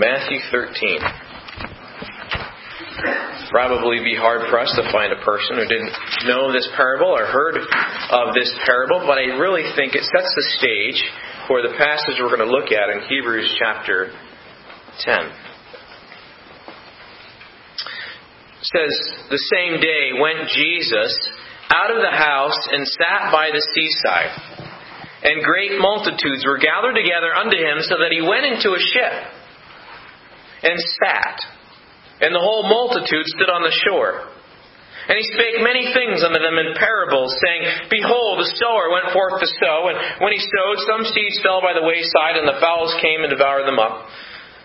Matthew 13. Probably be hard for us to find a person who didn't know this parable or heard of this parable, but I really think it sets the stage for the passage we're going to look at in Hebrews chapter 10. It says, The same day went Jesus out of the house and sat by the seaside. And great multitudes were gathered together unto him, so that he went into a ship and sat. And the whole multitude stood on the shore. And he spake many things unto them in parables, saying, Behold, the sower went forth to sow, and when he sowed, some seeds fell by the wayside, and the fowls came and devoured them up.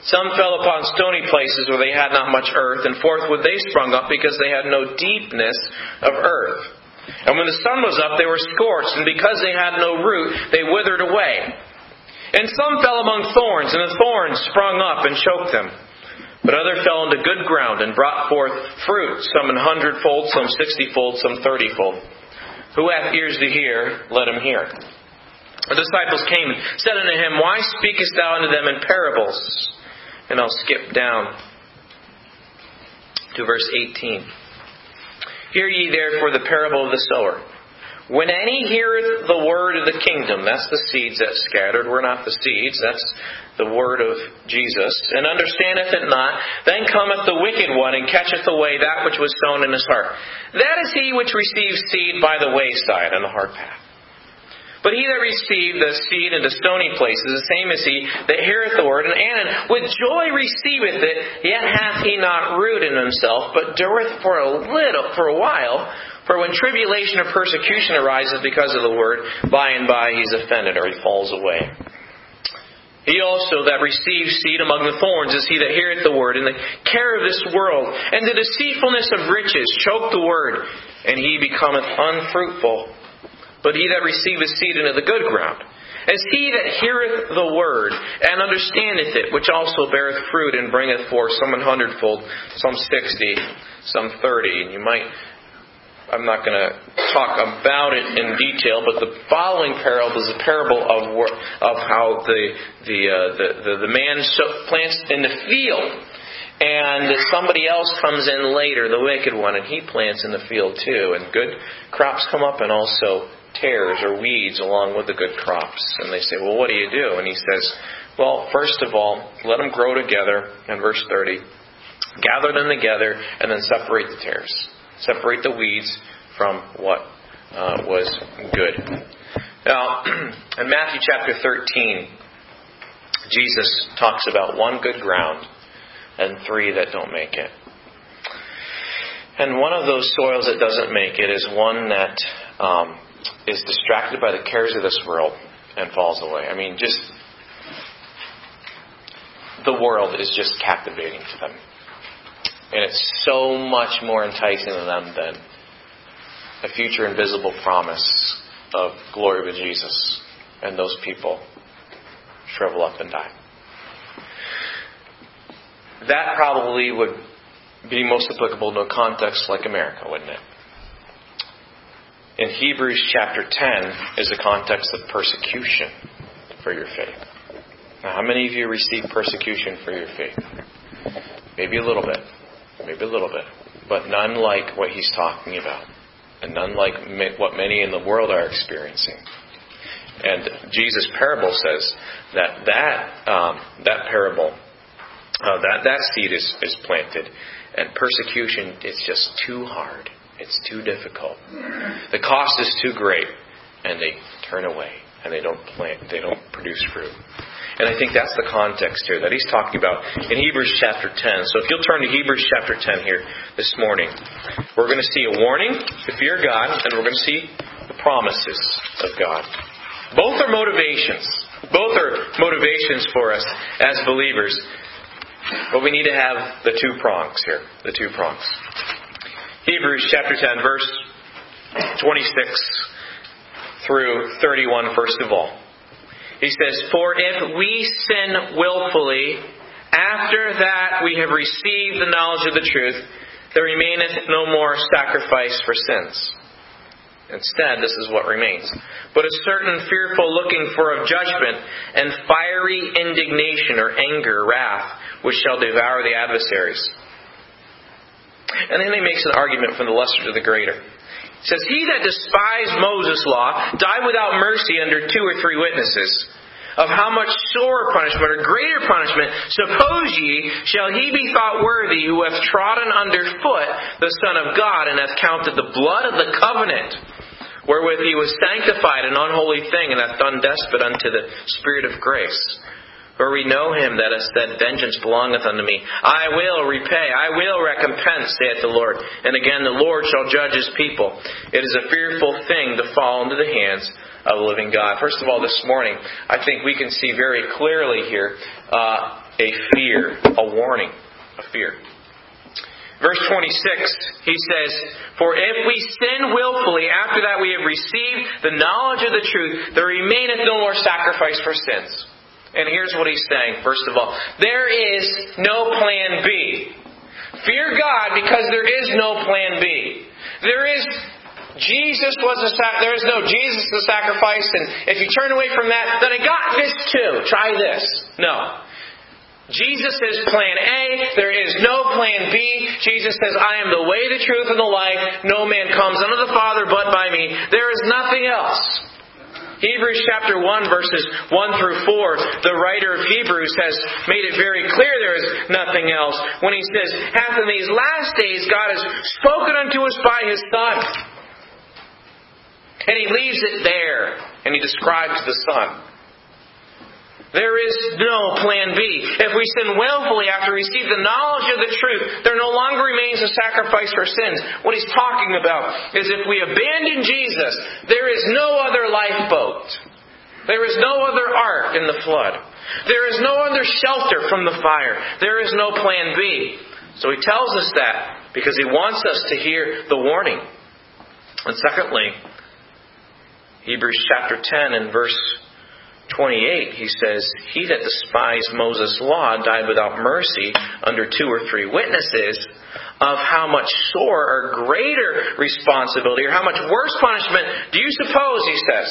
Some fell upon stony places where they had not much earth, and forthwith they sprung up because they had no deepness of earth. And when the sun was up, they were scorched, and because they had no root, they withered away. And some fell among thorns, and the thorns sprung up and choked them. But other fell into good ground and brought forth fruit, some an hundredfold, some sixtyfold, some thirtyfold. Who hath ears to hear, let him hear. The disciples came and said unto him, Why speakest thou unto them in parables? And I'll skip down to verse 18. Hear ye therefore the parable of the sower. When any heareth the word of the kingdom, that's the seeds that scattered, we're not the seeds, that's the word of Jesus, and understandeth it not, then cometh the wicked one and catcheth away that which was sown in his heart. That is he which receives seed by the wayside on the hard path. But he that received the seed into stony places, the same is he that heareth the word, and, and with joy receiveth it, yet hath he not root in himself, but dureth for a little, for a while. For when tribulation or persecution arises because of the word, by and by he's offended, or he falls away. He also that receives seed among the thorns is he that heareth the word, and the care of this world, and the deceitfulness of riches choke the word, and he becometh unfruitful. But he that receiveth seed into the good ground, as he that heareth the word, and understandeth it, which also beareth fruit, and bringeth forth some an hundredfold, some sixty, some thirty. And you might I'm not going to talk about it in detail, but the following parable is a parable of of how the the uh, the, the, the man plants in the field, and somebody else comes in later, the wicked one, and he plants in the field too, and good crops come up, and also tares or weeds along with the good crops. And they say, well, what do you do? And he says, well, first of all, let them grow together. In verse 30, gather them together, and then separate the tares. Separate the weeds from what uh, was good. Now, in Matthew chapter 13, Jesus talks about one good ground and three that don't make it. And one of those soils that doesn't make it is one that um, is distracted by the cares of this world and falls away. I mean, just the world is just captivating to them. And it's so much more enticing to them than a future invisible promise of glory with Jesus. And those people shrivel up and die. That probably would be most applicable to a context like America, wouldn't it? In Hebrews chapter 10 is the context of persecution for your faith. Now, how many of you receive persecution for your faith? Maybe a little bit. Maybe a little bit. But none like what he's talking about. And none like what many in the world are experiencing. And Jesus' parable says that that, um, that parable, uh, that, that seed is, is planted, and persecution is just too hard. It's too difficult. The cost is too great, and they turn away and they don't plant, they don't produce fruit. And I think that's the context here that he's talking about in Hebrews chapter 10. So if you'll turn to Hebrews chapter 10 here this morning, we're going to see a warning to fear God, and we're going to see the promises of God. Both are motivations. Both are motivations for us as believers. But we need to have the two prongs here. The two prongs. Hebrews chapter 10, verse 26 through 31, first of all. He says, For if we sin willfully, after that we have received the knowledge of the truth, there remaineth no more sacrifice for sins, Instead, this is what remains. But a certain fearful looking for of judgment, and fiery indignation or anger, wrath, which shall devour the adversaries. And then he makes an argument from the lesser to the greater. He says, He that despised Moses' law died without mercy under two or three witnesses. Of how much sore punishment or greater punishment, suppose ye, shall he be thought worthy who hath trodden under foot the Son of God, and hath counted the blood of the covenant wherewith he was sanctified an unholy thing, and hath done despot unto the Spirit of grace. For we know him that hath said, Vengeance belongeth unto me. I will repay, I will recompense, saith the Lord. And again, the Lord shall judge his people. It is a fearful thing to fall into the hands of the living God. First of all, this morning, I think we can see very clearly here uh, a fear, a warning, a fear. Verse 26, he says, For if we sin willfully, after that we have received the knowledge of the truth, there remaineth no more sacrifice for sins. And here's what he's saying, first of all. There is no plan B. Fear God because there is no plan B. There is Jesus was a sac- there is no Jesus the sacrifice, and if you turn away from that, then I got this too. Try this. No. Jesus is plan A. There is no plan B. Jesus says, I am the way, the truth, and the life. No man comes unto the Father but by me. There is nothing else. Hebrews chapter 1 verses 1 through 4, the writer of Hebrews has made it very clear there is nothing else when he says, Hath in these last days God has spoken unto us by his Son. And he leaves it there, and he describes the Son. There is no plan B. If we sin willfully after we receive the knowledge of the truth, there no longer remains a sacrifice for sins. What he's talking about is if we abandon Jesus, there is no other lifeboat. There is no other ark in the flood. There is no other shelter from the fire. There is no plan B. So he tells us that because he wants us to hear the warning. And secondly, Hebrews chapter 10 and verse 28, he says, He that despised Moses' law died without mercy under two or three witnesses. Of how much sore or greater responsibility, or how much worse punishment do you suppose, he says?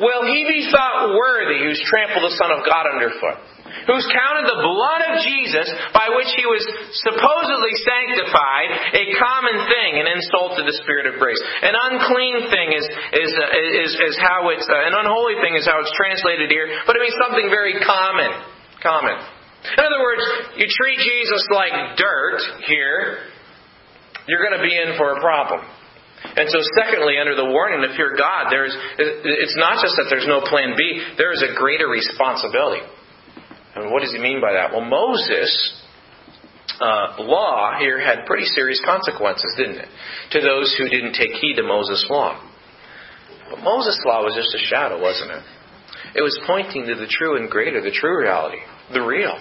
Will he be thought worthy who's trampled the Son of God underfoot? Who's counted the blood of Jesus, by which he was supposedly sanctified, a common thing, an insult to the Spirit of grace. An unclean thing is, is, uh, is, is how it's, uh, an unholy thing is how it's translated here, but it means something very common. Common. In other words, you treat Jesus like dirt here, you're going to be in for a problem. And so, secondly, under the warning to fear God, there's, it's not just that there's no plan B, there is a greater responsibility. And what does he mean by that? Well, Moses' uh, law here had pretty serious consequences, didn't it? To those who didn't take heed to Moses' law. But Moses' law was just a shadow, wasn't it? It was pointing to the true and greater, the true reality, the real,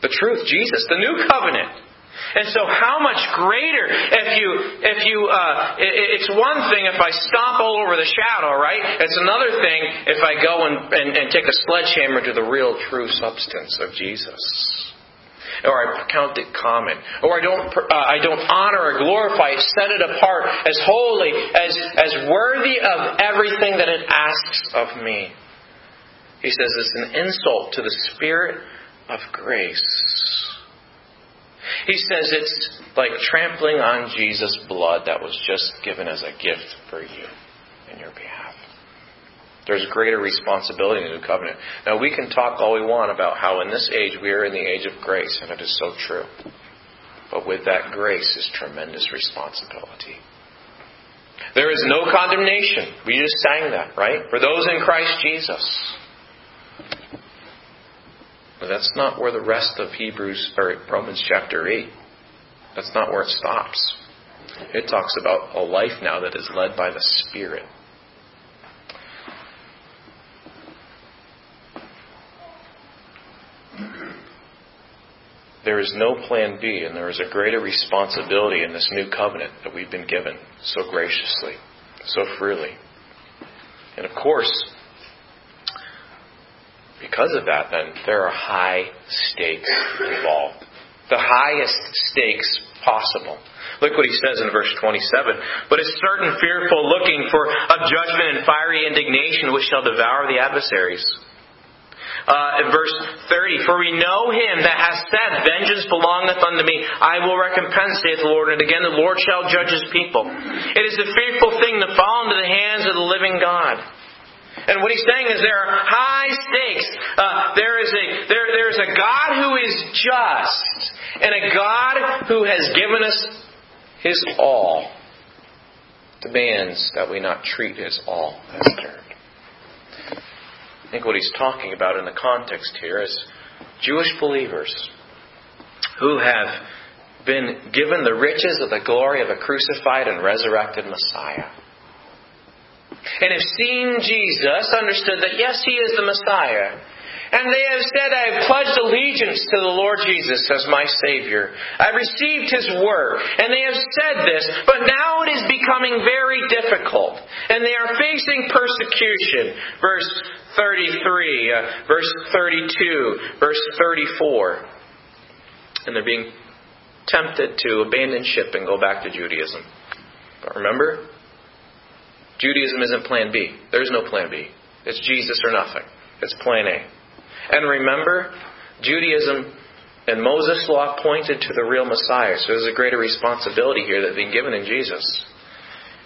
the truth, Jesus, the new covenant. And so, how much greater if you if you uh, it's one thing if I stomp all over the shadow, right? It's another thing if I go and, and, and take a sledgehammer to the real, true substance of Jesus or I count it common, or I don't, uh, I don't honor or glorify, set it apart as holy, as, as worthy of everything that it asks of me. He says it's an insult to the Spirit of grace. He says it's like trampling on Jesus' blood that was just given as a gift for you in your behalf. There's greater responsibility in the new covenant. Now, we can talk all we want about how in this age we are in the age of grace, and it is so true. But with that grace is tremendous responsibility. There is no condemnation. We just sang that, right? For those in Christ Jesus. But that's not where the rest of Hebrews or Romans chapter 8. That's not where it stops. It talks about a life now that is led by the Spirit. There is no plan B, and there is a greater responsibility in this new covenant that we've been given so graciously, so freely. And of course, because of that, then, there are high stakes involved. The highest stakes possible. Look what he says in verse 27. But a certain fearful looking for a judgment and fiery indignation which shall devour the adversaries. Uh, in verse 30, For we know him that has said, Vengeance belongeth unto me, I will recompense, saith the Lord. And again, the Lord shall judge his people. It is a fearful thing to fall into the hands of the living God. And what he's saying is there are high stakes. Uh, there is a there, there's a God who is just, and a God who has given us His all. Demands that we not treat His all as dirt. I think what he's talking about in the context here is Jewish believers who have been given the riches of the glory of a crucified and resurrected Messiah and have seen Jesus, understood that yes, He is the Messiah. And they have said, I have pledged allegiance to the Lord Jesus as my Savior. I've received His Word. And they have said this, but now it is becoming very difficult. And they are facing persecution. Verse 33, uh, verse 32, verse 34. And they're being tempted to abandon ship and go back to Judaism. But remember, Judaism isn't plan B. There's no plan B. It's Jesus or nothing. It's plan A. And remember, Judaism and Moses' law pointed to the real Messiah. So there's a greater responsibility here that's been given in Jesus.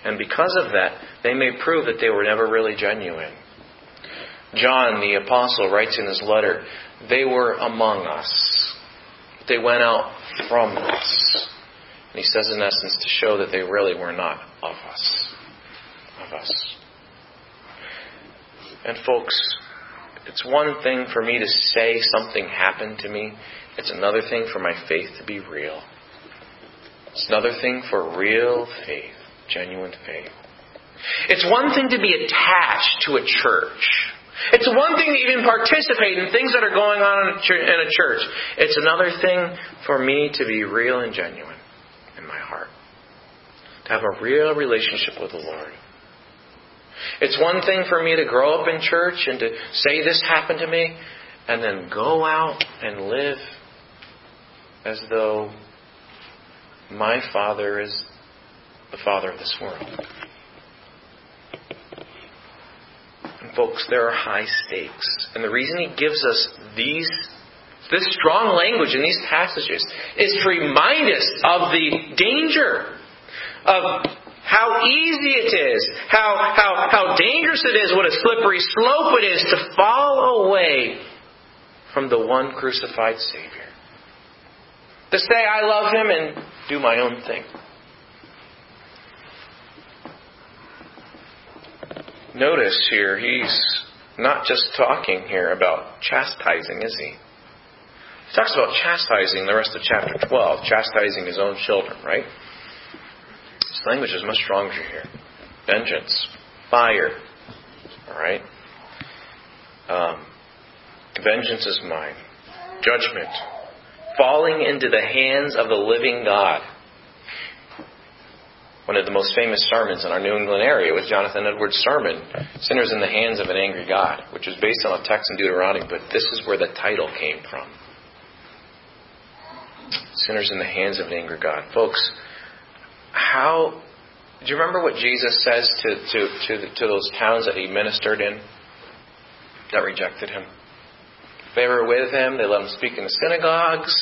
And because of that, they may prove that they were never really genuine. John, the apostle, writes in his letter, They were among us. They went out from us. And he says, in essence, to show that they really were not of us of us. And folks, it's one thing for me to say something happened to me. It's another thing for my faith to be real. It's another thing for real faith, genuine faith. It's one thing to be attached to a church. It's one thing to even participate in things that are going on in a church. It's another thing for me to be real and genuine in my heart. To have a real relationship with the Lord. It's one thing for me to grow up in church and to say this happened to me and then go out and live as though my Father is the Father of this world. And folks, there are high stakes. And the reason he gives us these this strong language in these passages is to remind us of the danger of how easy it is, how, how, how dangerous it is, what a slippery slope it is to fall away from the one crucified Savior. To say, I love Him and do my own thing. Notice here, he's not just talking here about chastising, is he? He talks about chastising the rest of chapter 12, chastising his own children, right? Language is much stronger here. Vengeance, fire. All right? Um, vengeance is mine. Judgment. Falling into the hands of the living God. One of the most famous sermons in our New England area was Jonathan Edwards' sermon, Sinners in the Hands of an Angry God, which is based on a text in Deuteronomy, but this is where the title came from. Sinners in the Hands of an Angry God. Folks, how do you remember what Jesus says to, to, to, to those towns that he ministered in that rejected him? They were with him, they let him speak in the synagogues,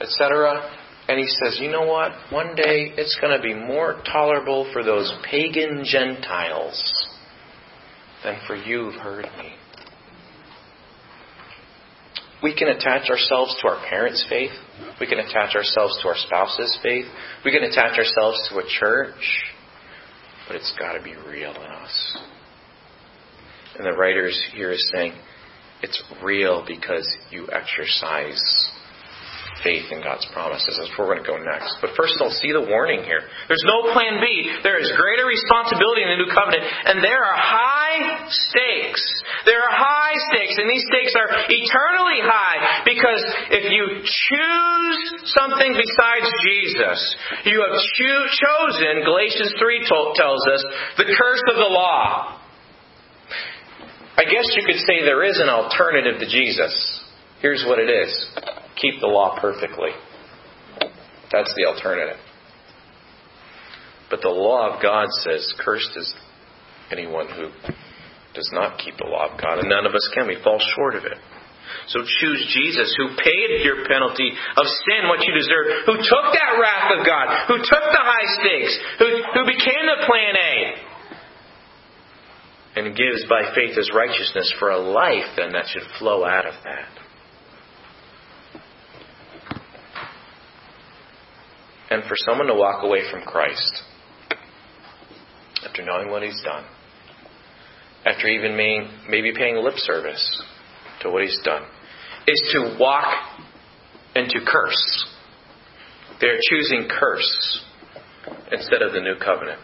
etc. And he says, you know what? One day it's going to be more tolerable for those pagan Gentiles than for you who've heard me. We can attach ourselves to our parents' faith. We can attach ourselves to our spouse's faith. We can attach ourselves to a church. But it's got to be real in us. And the writers here is saying it's real because you exercise faith in God's promises. That's where we're going to go next. But first, I'll see the warning here. There's no plan B. There is greater responsibility in the new covenant, and there are high stakes. There are high stakes, and these stakes are eternally high because if you choose something besides Jesus, you have cho- chosen, Galatians 3 tells us, the curse of the law. I guess you could say there is an alternative to Jesus. Here's what it is keep the law perfectly. That's the alternative. But the law of God says, Cursed is anyone who does not keep the law of God, and none of us can. We fall short of it. So choose Jesus, who paid your penalty of sin, what you deserve, who took that wrath of God, who took the high stakes, who, who became the plan A, and gives by faith his righteousness for a life then that should flow out of that. And for someone to walk away from Christ after knowing what he's done, after even maybe paying lip service to what he's done, is to walk into curse. They're choosing curse instead of the new covenant.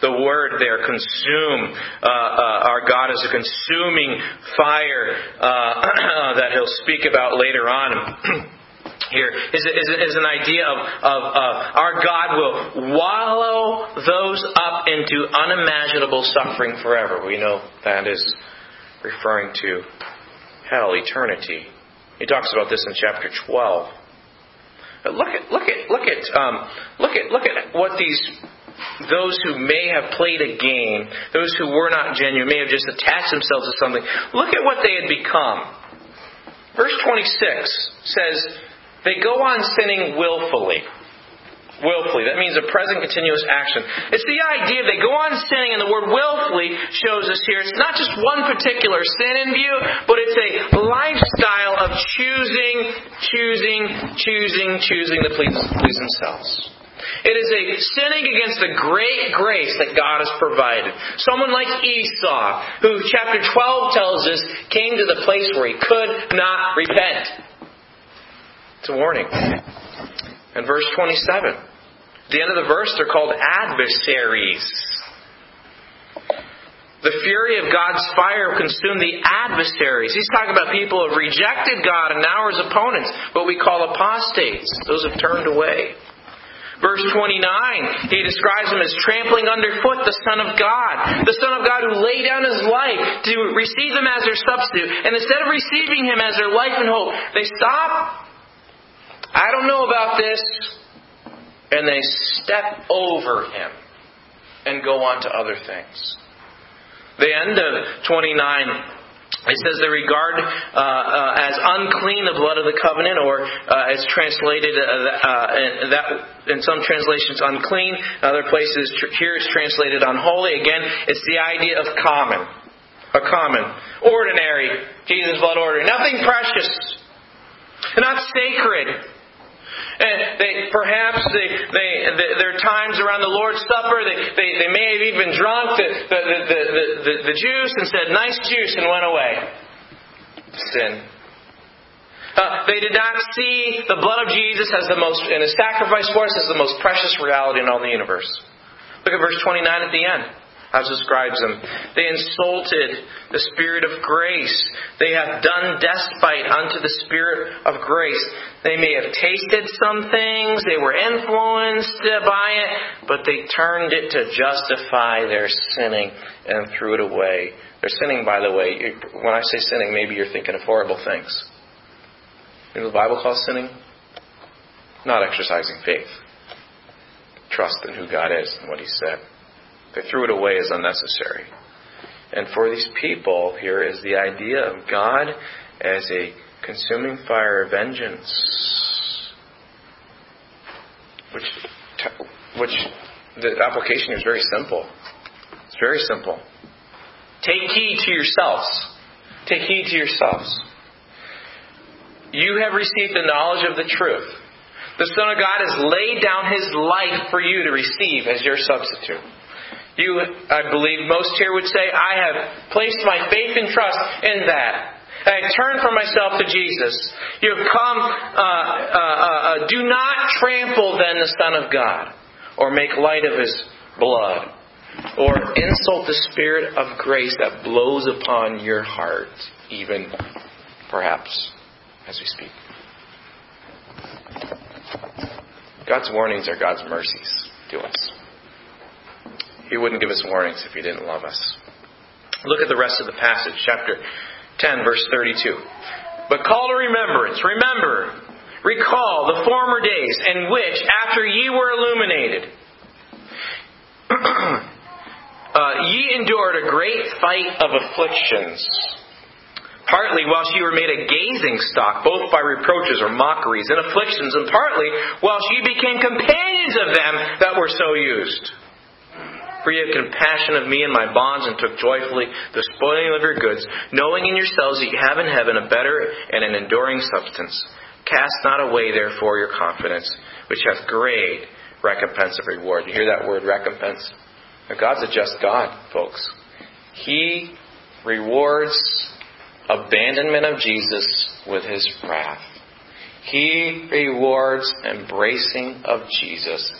The word there, consume, uh, uh, our God is a consuming fire uh, that he'll speak about later on. here is, is, is an idea of, of uh, our God will wallow those up into unimaginable suffering forever. We know that is referring to hell, eternity. He talks about this in chapter 12. But look at look at look at um, look at look at what these those who may have played a game, those who were not genuine, may have just attached themselves to something. Look at what they had become. Verse 26 says, They go on sinning willfully willfully. That means a present continuous action. It's the idea they go on sinning, and the word willfully shows us here. It's not just one particular sin in view, but it's a lifestyle of choosing, choosing, choosing, choosing to please, please themselves. It is a sinning against the great grace that God has provided. Someone like Esau, who chapter 12 tells us came to the place where he could not repent. It's a warning. And verse 27. At the end of the verse, they're called adversaries. The fury of God's fire consumed the adversaries. He's talking about people who have rejected God and now are his opponents, what we call apostates, those have turned away. Verse 29, he describes them as trampling underfoot the Son of God. The Son of God who laid down his life to receive them as their substitute. And instead of receiving him as their life and hope, they stop I don't know about this. And they step over him and go on to other things. The end of 29 it says they regard uh, uh, as unclean the blood of the covenant, or uh, as translated uh, uh, in, that in some translations unclean. In other places here it's translated unholy. Again, it's the idea of common, a common, ordinary. Jesus' blood ordinary, nothing precious, not sacred. And they, perhaps they, they, they, there are times around the Lord's Supper, they, they, they may have even drunk the, the, the, the, the juice and said, nice juice, and went away. Sin. Uh, they did not see the blood of Jesus as the most, and his sacrifice for us as the most precious reality in all the universe. Look at verse 29 at the end as describes them. They insulted the Spirit of grace. They have done despite unto the Spirit of grace. They may have tasted some things, they were influenced by it, but they turned it to justify their sinning and threw it away. Their sinning, by the way, when I say sinning, maybe you're thinking of horrible things. You know the Bible calls sinning? Not exercising faith. Trust in who God is and what He said. They threw it away as unnecessary. And for these people, here is the idea of God as a consuming fire of vengeance. Which, which the application is very simple. It's very simple. Take heed to yourselves. Take heed to yourselves. You have received the knowledge of the truth. The Son of God has laid down His life for you to receive as your substitute. You, I believe, most here would say, I have placed my faith and trust in that. I turn from myself to Jesus. You have come, uh, uh, uh, uh, do not trample then the Son of God, or make light of His blood, or insult the Spirit of grace that blows upon your heart, even perhaps as we speak. God's warnings are God's mercies to us. He wouldn't give us warnings if He didn't love us. Look at the rest of the passage, chapter 10, verse 32. But call to remembrance, remember, Recall the former days in which, after ye were illuminated, uh, ye endured a great fight of afflictions. Partly whilst ye were made a gazing stock, both by reproaches or mockeries and afflictions, and partly whilst ye became companions of them that were so used. For ye had compassion of me and my bonds, and took joyfully the spoiling of your goods, knowing in yourselves that you have in heaven a better and an enduring substance. Cast not away, therefore, your confidence, which hath great recompense of reward. You hear that word, recompense? Now, God's a just God, folks. He rewards abandonment of Jesus with his wrath. He rewards embracing of Jesus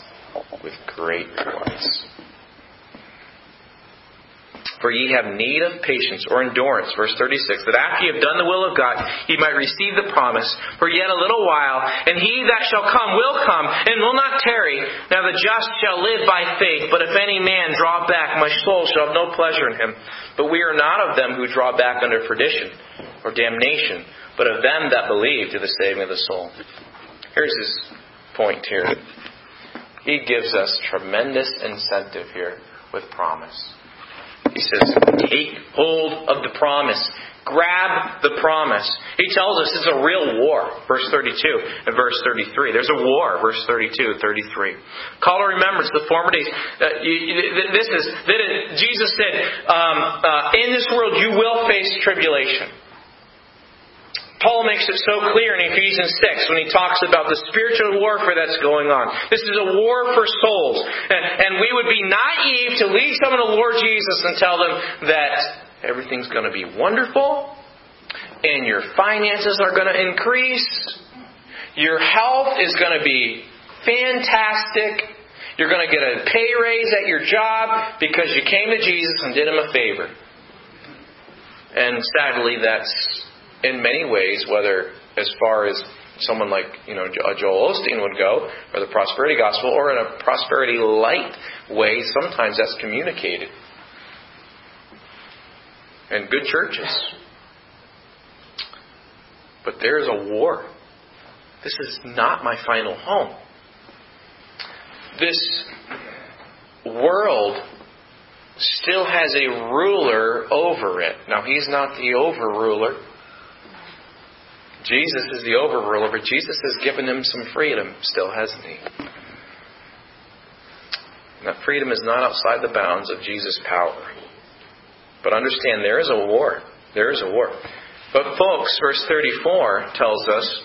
with great rewards. For ye have need of patience or endurance, verse 36, that after ye have done the will of God, ye might receive the promise. For yet a little while, and he that shall come will come, and will not tarry. Now the just shall live by faith, but if any man draw back, my soul shall have no pleasure in him. But we are not of them who draw back under perdition or damnation, but of them that believe to the saving of the soul. Here's his point here. He gives us tremendous incentive here with promise. He says, take hold of the promise. Grab the promise. He tells us it's a real war, verse 32 and verse 33. There's a war, verse 32 and 33. Call to remembrance the former days. Uh, you, this is, Jesus said, um, uh, in this world you will face tribulation. Paul makes it so clear in Ephesians 6 when he talks about the spiritual warfare that's going on. This is a war for souls. And, and we would be naive to lead someone to Lord Jesus and tell them that everything's going to be wonderful and your finances are going to increase. Your health is going to be fantastic. You're going to get a pay raise at your job because you came to Jesus and did him a favor. And sadly, that's in many ways, whether as far as someone like you know uh, Joel Osteen would go, or the prosperity gospel, or in a prosperity light way, sometimes that's communicated. And good churches. But there's a war. This is not my final home. This world still has a ruler over it. Now, he's not the overruler. Jesus is the overruler, but Jesus has given him some freedom, still, hasn't he? That freedom is not outside the bounds of Jesus' power. But understand, there is a war. There is a war. But, folks, verse 34 tells us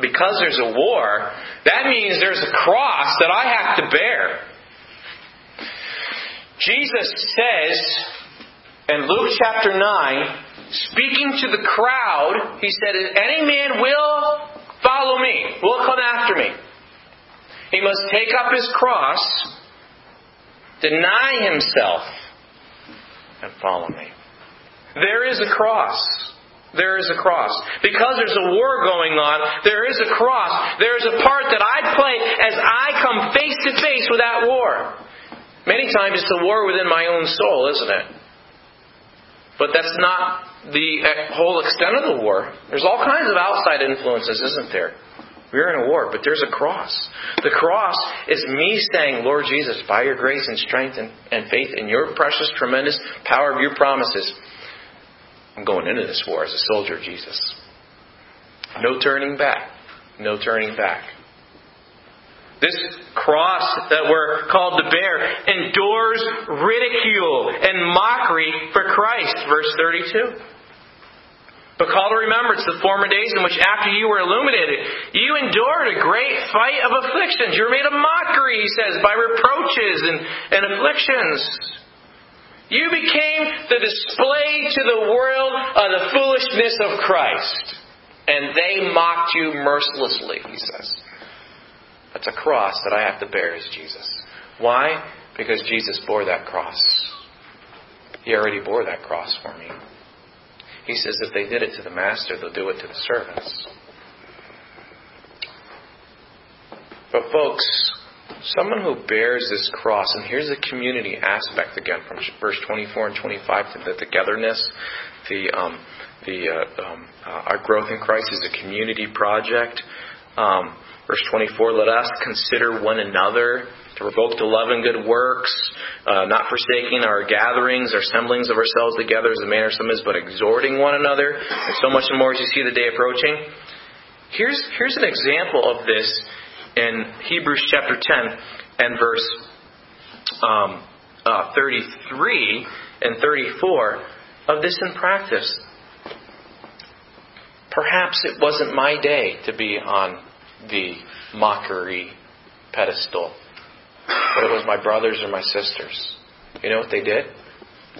because there's a war, that means there's a cross that I have to bear. Jesus says in Luke chapter 9, speaking to the crowd, he said, Any man will follow me, will come after me. He must take up his cross, deny himself, and follow me. There is a cross. There is a cross. Because there's a war going on, there is a cross. There is a part that I play as I come face to face with that war. Many times it's a war within my own soul, isn't it? But that's not the uh, whole extent of the war. There's all kinds of outside influences, isn't there? We're in a war, but there's a cross. The cross is me saying, Lord Jesus, by your grace and strength and, and faith in your precious, tremendous power of your promises, I'm going into this war as a soldier of Jesus. No turning back. No turning back. This cross that we're called to bear endures ridicule and mockery for Christ. Verse 32. But call to remembrance the former days in which after you were illuminated, you endured a great fight of afflictions. You were made a mockery, he says, by reproaches and, and afflictions. You became the display to the world of the foolishness of Christ. And they mocked you mercilessly, he says. That's a cross that I have to bear as Jesus. Why? Because Jesus bore that cross. He already bore that cross for me. He says if they did it to the master, they'll do it to the servants. But, folks, someone who bears this cross, and here's the community aspect again from verse 24 and 25 to the togetherness, the, um, the, uh, um, uh, our growth in Christ is a community project. Um, verse 24, let us consider one another to provoke to love and good works, uh, not forsaking our gatherings, our assemblings of ourselves together as the manner of some is, but exhorting one another, and so much more as you see the day approaching. Here's, here's an example of this in Hebrews chapter 10 and verse um, uh, 33 and 34 of this in practice. Perhaps it wasn't my day to be on the mockery pedestal, but it was my brothers or my sisters. You know what they did?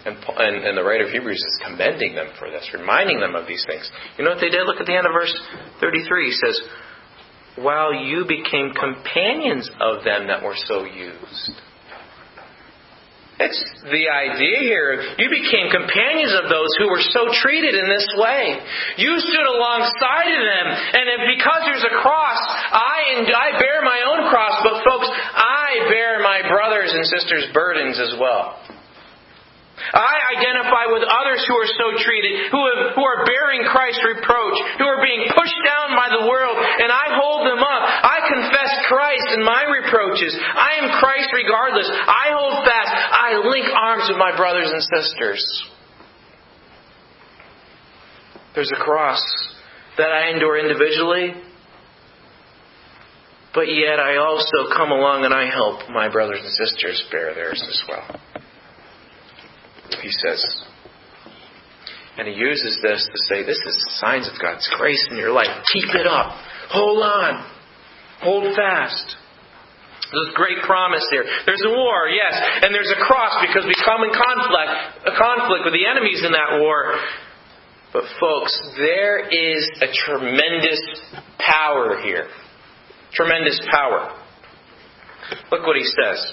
And, and, and, the writer of Hebrews is commending them for this, reminding them of these things. You know what they did? Look at the end of verse 33. He says, While you became companions of them that were so used. It's the idea here. You became companions of those who were so treated in this way. You stood alongside of them, and because there's a cross, I and I bear my own cross, but folks, I bear my brothers and sisters' burdens as well. I identify with others who are so treated, who, have, who are bearing Christ's reproach, who are being pushed down by the world, and I hold them up. I confess Christ in my reproaches. I am Christ regardless. I hold fast. I link arms with my brothers and sisters. There's a cross that I endure individually, but yet I also come along and I help my brothers and sisters bear theirs as well he says. And he uses this to say, this is signs of God's grace in your life. Keep it up. Hold on. Hold fast. There's great promise here. There's a war, yes, and there's a cross because we come in conflict, a conflict with the enemies in that war. But folks, there is a tremendous power here. Tremendous power. Look what he says.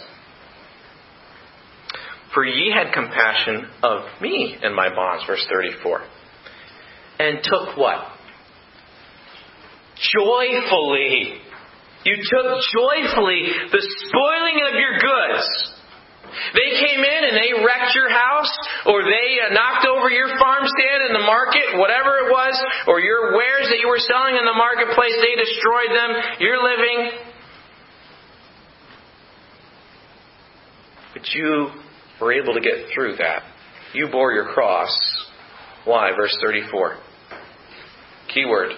For ye had compassion of me in my bonds, verse 34. And took what? Joyfully. You took joyfully the spoiling of your goods. They came in and they wrecked your house, or they uh, knocked over your farm stand in the market, whatever it was, or your wares that you were selling in the marketplace, they destroyed them. You're living. But you were able to get through that. You bore your cross. Why? Verse 34. Keyword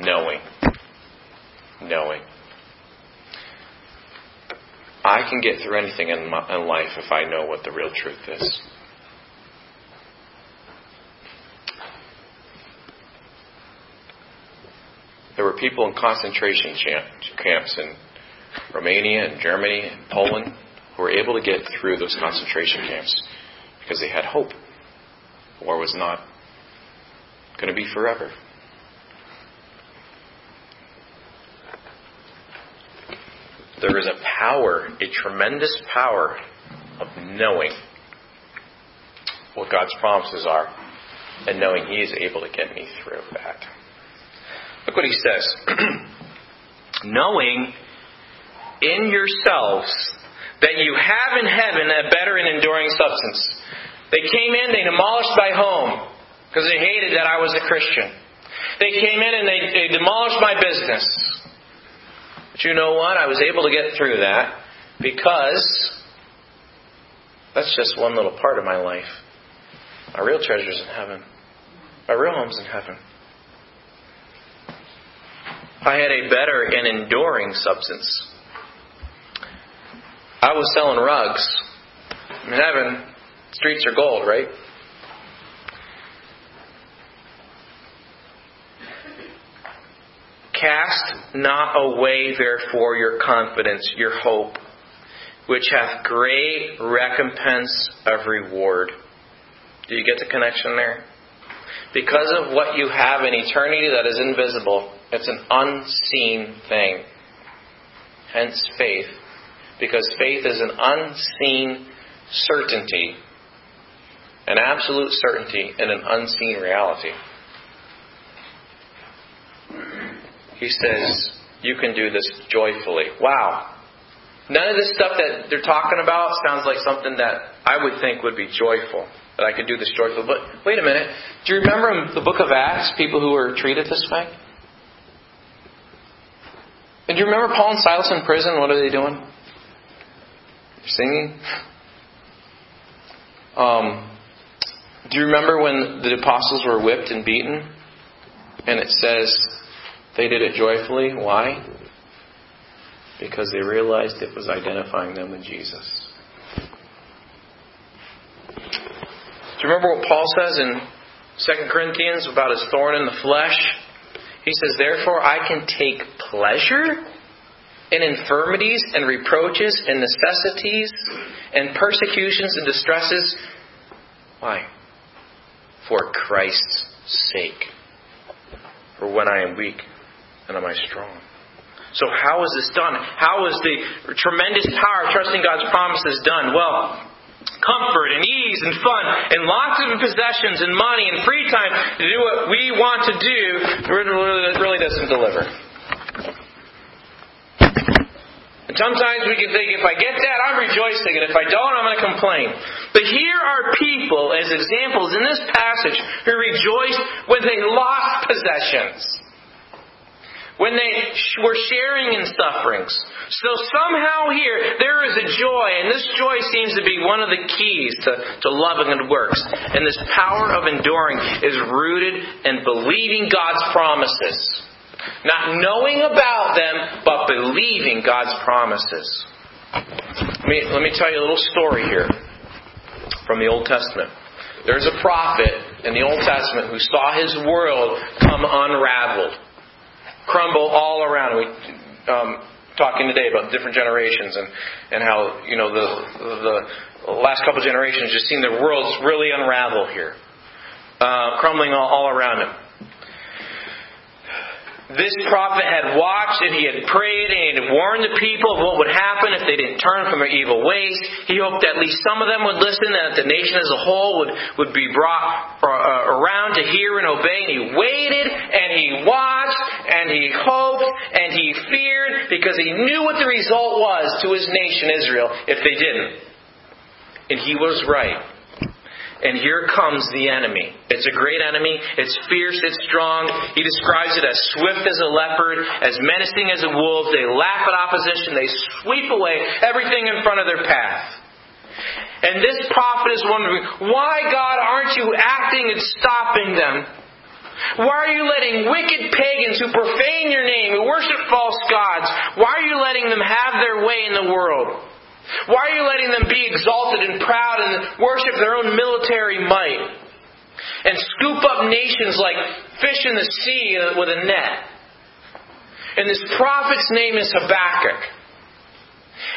knowing. Knowing. I can get through anything in, my, in life if I know what the real truth is. There were people in concentration camps in Romania and Germany and Poland were able to get through those concentration camps because they had hope. War was not going to be forever. There is a power, a tremendous power of knowing what God's promises are and knowing He is able to get me through that. Look what He says. knowing in yourselves that you have in heaven a better and enduring substance. They came in, they demolished my home because they hated that I was a Christian. They came in and they, they demolished my business. But you know what? I was able to get through that because that's just one little part of my life. My real treasure's in heaven. My real home's in heaven. I had a better and enduring substance. I was selling rugs. In heaven, streets are gold, right? Cast not away, therefore, your confidence, your hope, which hath great recompense of reward. Do you get the connection there? Because of what you have in eternity that is invisible, it's an unseen thing. Hence faith because faith is an unseen certainty, an absolute certainty in an unseen reality. He says, You can do this joyfully. Wow. None of this stuff that they're talking about sounds like something that I would think would be joyful. That I could do this joyfully. But wait a minute. Do you remember the book of Acts, people who were treated this way? And do you remember Paul and Silas in prison? What are they doing? Singing. Um, do you remember when the apostles were whipped and beaten? And it says they did it joyfully. Why? Because they realized it was identifying them with Jesus. Do you remember what Paul says in 2 Corinthians about his thorn in the flesh? He says, Therefore I can take pleasure in infirmities and reproaches and necessities and persecutions and distresses. Why? For Christ's sake. For when I am weak, then am I strong. So how is this done? How is the tremendous power of trusting God's promises done? Well, comfort and ease and fun and lots of possessions and money and free time to do what we want to do really doesn't deliver. And sometimes we can think, if I get that, I'm rejoicing, and if I don't, I'm going to complain. But here are people, as examples in this passage, who rejoiced when they lost possessions when they were sharing in sufferings. So somehow here, there is a joy, and this joy seems to be one of the keys to, to loving and works. And this power of enduring is rooted in believing God's promises. Not knowing about them, but believing God's promises. Let me, let me tell you a little story here from the Old Testament. There's a prophet in the Old Testament who saw his world come unraveled crumble all around. We um, talking today about different generations and and how you know the the last couple generations just seen their worlds really unravel here, uh, crumbling all, all around them. This prophet had watched and he had prayed and he had warned the people of what would happen if they didn't turn from their evil ways. He hoped that at least some of them would listen and that the nation as a whole would, would be brought uh, around to hear and obey. And he waited and he watched and he hoped and he feared because he knew what the result was to his nation Israel if they didn't. And he was right. And here comes the enemy. It's a great enemy. It's fierce. It's strong. He describes it as swift as a leopard, as menacing as a wolf. They laugh at opposition. They sweep away everything in front of their path. And this prophet is wondering, why, God, aren't you acting and stopping them? Why are you letting wicked pagans who profane your name, who worship false gods, why are you letting them have their way in the world? Why are you letting them be exalted and proud and worship their own military might? And scoop up nations like fish in the sea with a net. And this prophet's name is Habakkuk.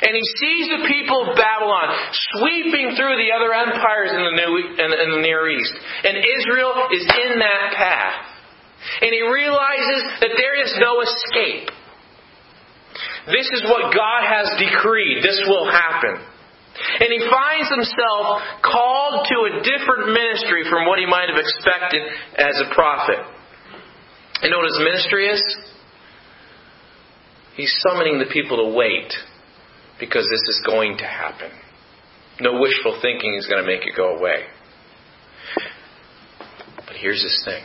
And he sees the people of Babylon sweeping through the other empires in the, New, in, in the Near East. And Israel is in that path. And he realizes that there is no escape. This is what God has decreed. This will happen. And he finds himself called to a different ministry from what he might have expected as a prophet. You know what his ministry is? He's summoning the people to wait because this is going to happen. No wishful thinking is going to make it go away. But here's this thing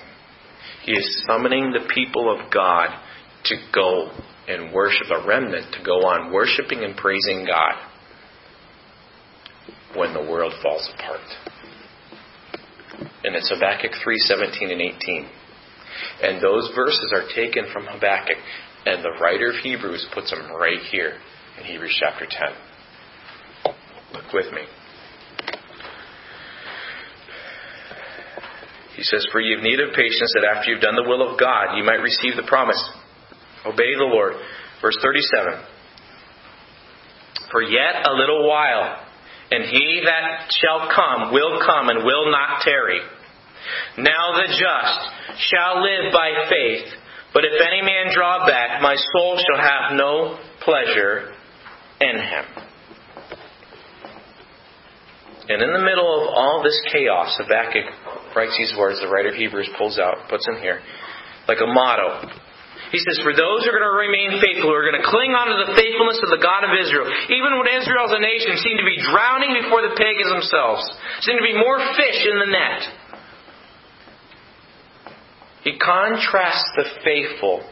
He is summoning the people of God to go and worship, a remnant to go on worshiping and praising God when the world falls apart. And it's Habakkuk 3 17 and 18. And those verses are taken from Habakkuk, and the writer of Hebrews puts them right here in Hebrews chapter 10. Look with me. He says, For you have need of patience that after you've done the will of God, you might receive the promise. Obey the Lord. Verse 37. For yet a little while, and he that shall come will come and will not tarry. Now the just shall live by faith. But if any man draw back, my soul shall have no pleasure in him. And in the middle of all this chaos, Habakkuk writes these words, the writer of Hebrews pulls out, puts in here, like a motto. He says, For those who are going to remain faithful, who are going to cling on to the faithfulness of the God of Israel, even when Israel as a nation seemed to be drowning before the pagans themselves, seemed to be more fish in the net. He contrasts the faithful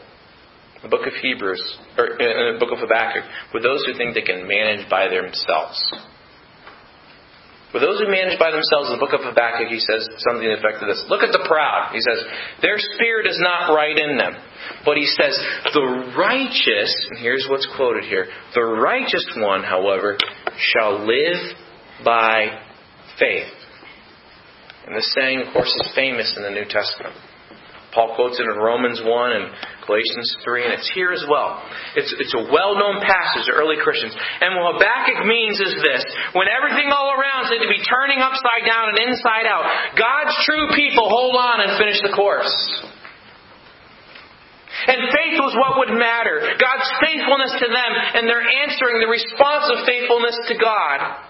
the book of Hebrews, or in the book of Habakkuk, with those who think they can manage by themselves. For those who manage by themselves, in the book of Habakkuk, he says something to the effect of this. Look at the proud. He says, their spirit is not right in them. But he says, the righteous, and here's what's quoted here, the righteous one, however, shall live by faith. And this saying, of course, is famous in the New Testament. Paul quotes it in Romans 1 and Galatians 3, and it's here as well. It's, it's a well known passage to early Christians. And what Habakkuk means is this when everything all around seems to be turning upside down and inside out, God's true people hold on and finish the course. And faith was what would matter. God's faithfulness to them and their answering the response of faithfulness to God.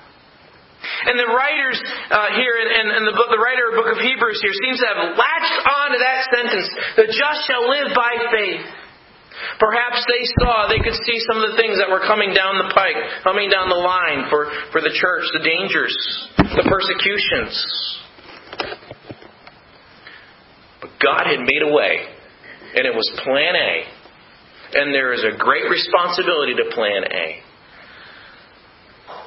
And the writers uh, here, and, the, book, the writer of the book of Hebrews here, seems to have latched on to that sentence: "The just shall live by faith." Perhaps they saw, they could see some of the things that were coming down the pike, coming down the line for, for the church, the dangers, the persecutions. But God had made a way, and it was plan A. And there is a great responsibility to plan A.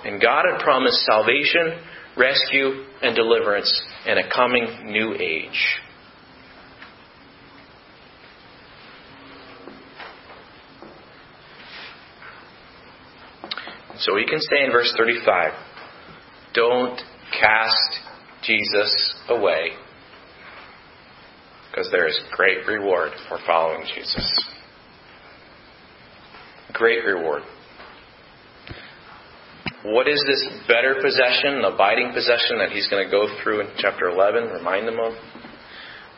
And God had promised salvation, rescue, and deliverance in a coming new age. So we can say in verse 35 don't cast Jesus away because there is great reward for following Jesus. Great reward. What is this better possession, abiding possession that he's going to go through in chapter 11, remind them of?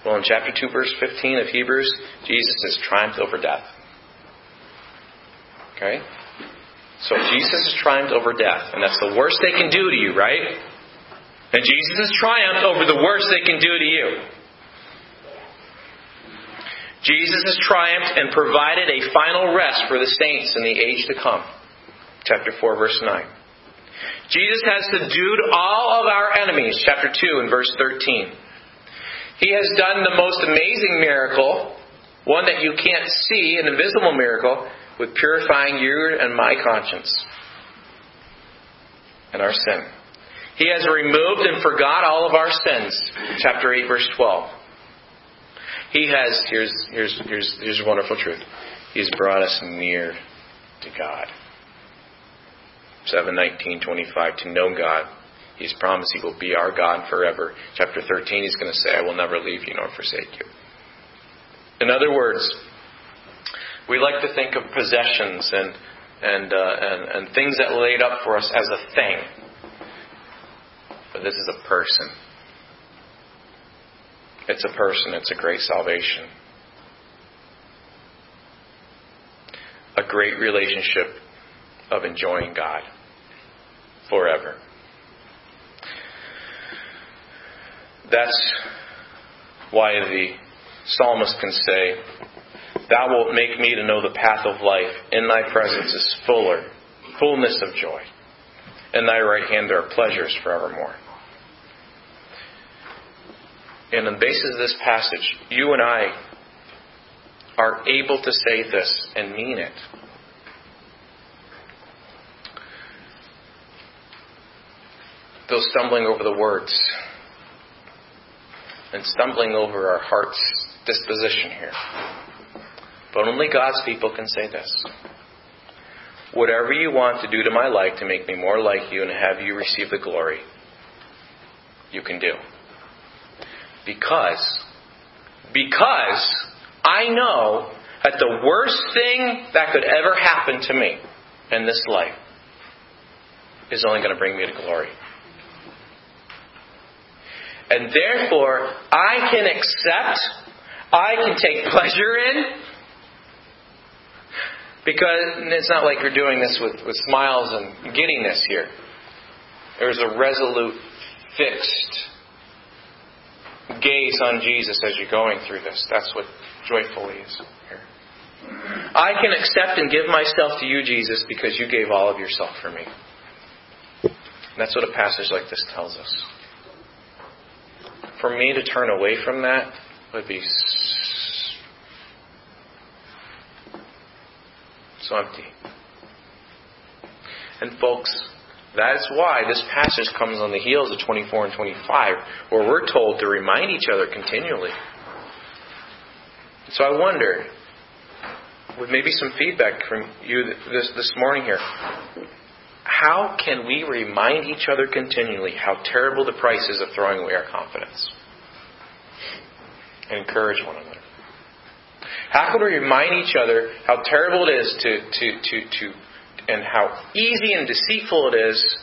Well, in chapter 2, verse 15 of Hebrews, Jesus has triumphed over death. Okay? So Jesus has triumphed over death, and that's the worst they can do to you, right? And Jesus has triumphed over the worst they can do to you. Jesus has triumphed and provided a final rest for the saints in the age to come. Chapter 4, verse 9. Jesus has subdued all of our enemies, chapter 2 and verse 13. He has done the most amazing miracle, one that you can't see, an invisible miracle, with purifying you and my conscience and our sin. He has removed and forgot all of our sins, chapter 8, verse 12. He has, here's, here's, here's, here's a wonderful truth. He's brought us near to God. 7, 19, 25, to know God. He's promised He will be our God forever. Chapter 13, He's going to say, I will never leave you nor forsake you. In other words, we like to think of possessions and, and, uh, and, and things that laid up for us as a thing. But this is a person. It's a person, it's a great salvation. A great relationship of enjoying God forever. That's why the psalmist can say, Thou wilt make me to know the path of life. In thy presence is fuller, fullness of joy. In thy right hand there are pleasures forevermore. And on the basis of this passage, you and I are able to say this and mean it. Though stumbling over the words and stumbling over our heart's disposition here. But only God's people can say this. Whatever you want to do to my life to make me more like you and have you receive the glory, you can do. Because, because I know that the worst thing that could ever happen to me in this life is only going to bring me to glory. And therefore, I can accept, I can take pleasure in, because it's not like you're doing this with, with smiles and giddiness here. There's a resolute, fixed gaze on Jesus as you're going through this. That's what joyfully is here. I can accept and give myself to you, Jesus, because you gave all of yourself for me. And that's what a passage like this tells us. For me to turn away from that would be So empty. And folks, that is why this passage comes on the heels of 24 and 25, where we're told to remind each other continually. So I wonder, with maybe some feedback from you this, this morning here, how can we remind each other continually how terrible the price is of throwing away our confidence? And encourage one another. How can we remind each other how terrible it is to, to, to, to and how easy and deceitful it is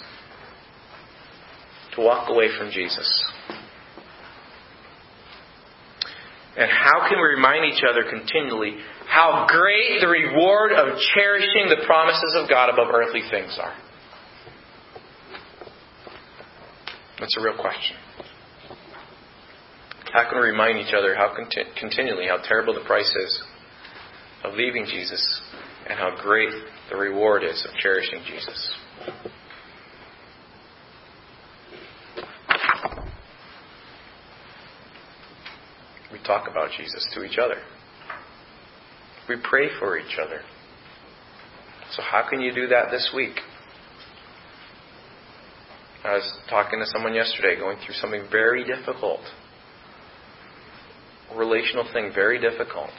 to walk away from Jesus. And how can we remind each other continually how great the reward of cherishing the promises of God above earthly things are? That's a real question. How can we remind each other how conti- continually how terrible the price is of leaving Jesus and how great the reward is of cherishing Jesus. We talk about Jesus to each other. We pray for each other. So, how can you do that this week? I was talking to someone yesterday going through something very difficult. Relational thing, very difficult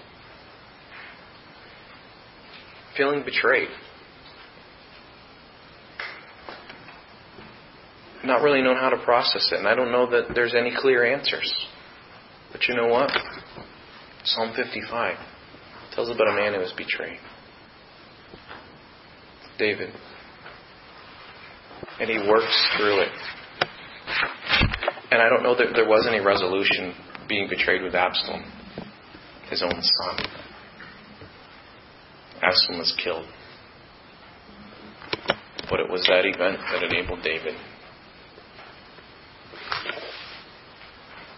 feeling betrayed. Not really knowing how to process it, and I don't know that there's any clear answers. But you know what? Psalm 55 tells about a man who was betrayed. David. And he works through it. And I don't know that there was any resolution being betrayed with Absalom, his own son. Absalom was killed. But it was that event that enabled David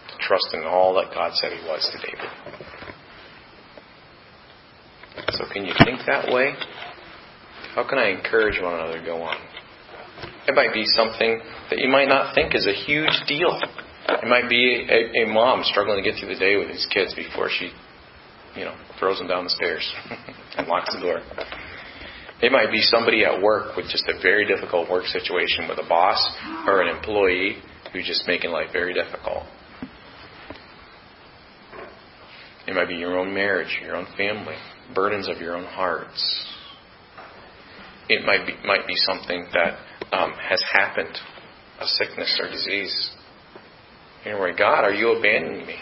to trust in all that God said he was to David. So, can you think that way? How can I encourage one another to go on? It might be something that you might not think is a huge deal. It might be a, a mom struggling to get through the day with his kids before she you know, throws them down the stairs and locks the door. It might be somebody at work with just a very difficult work situation with a boss or an employee who's just making life very difficult. It might be your own marriage, your own family, burdens of your own hearts. It might be, might be something that um, has happened, a sickness or disease. Anyway, God, are you abandoning me?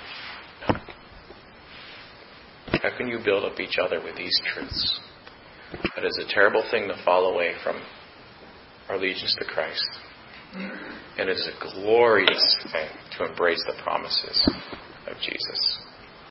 How can you build up each other with these truths? It is a terrible thing to fall away from our allegiance to Christ. And it is a glorious thing to embrace the promises of Jesus.